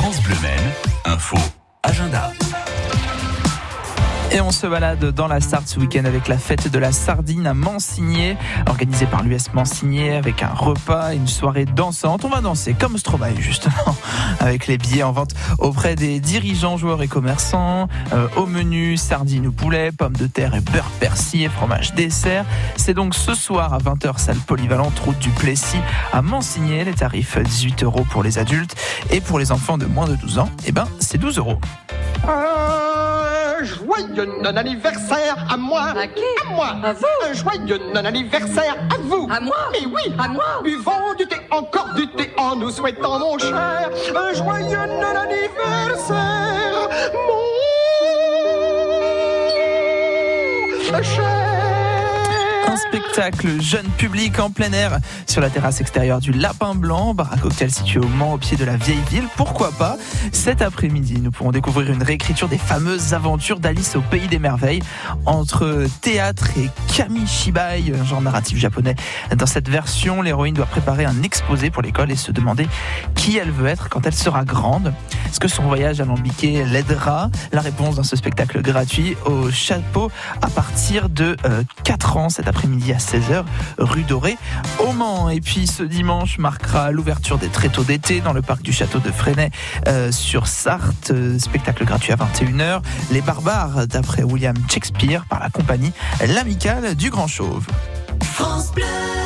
France Bleu Maine, info, agenda. Et on se balade dans la Sarthe ce week-end avec la fête de la sardine à Mansigné, organisée par l'US Mansigné avec un repas et une soirée dansante. On va danser comme Stromae justement, avec les billets en vente auprès des dirigeants, joueurs et commerçants. Euh, au menu, sardines ou poulet, pommes de terre et beurre persil et fromage dessert. C'est donc ce soir à 20h, salle polyvalente, route du Plessis à Mansigné. Les tarifs 18 euros pour les adultes et pour les enfants de moins de 12 ans, eh ben, c'est 12 euros. Un joyeux non-anniversaire à moi. À qui À moi. À vous Un joyeux non-anniversaire à vous. À moi Mais oui. À moi Buvons du thé, encore du thé en nous souhaitant, mon cher, un joyeux non-anniversaire, mon cher. Un spectacle jeune public en plein air sur la terrasse extérieure du Lapin Blanc, bar à cocktail situé au Mans au pied de la vieille ville. Pourquoi pas? Cet après-midi, nous pourrons découvrir une réécriture des fameuses aventures d'Alice au pays des merveilles entre théâtre et kamishibai, un genre narratif japonais. Dans cette version, l'héroïne doit préparer un exposé pour l'école et se demander qui elle veut être quand elle sera grande. Est-ce que son voyage alambiqué l'aidera La réponse dans ce spectacle gratuit au chapeau à partir de euh, 4 ans cet après-midi à 16h, rue Dorée, au Mans. Et puis ce dimanche marquera l'ouverture des tréteaux d'été dans le parc du château de Fresnay euh, sur Sarthe. Euh, Spectacle gratuit à 21h. Les barbares d'après William Shakespeare par la compagnie L'Amicale du Grand Chauve. France Bleu.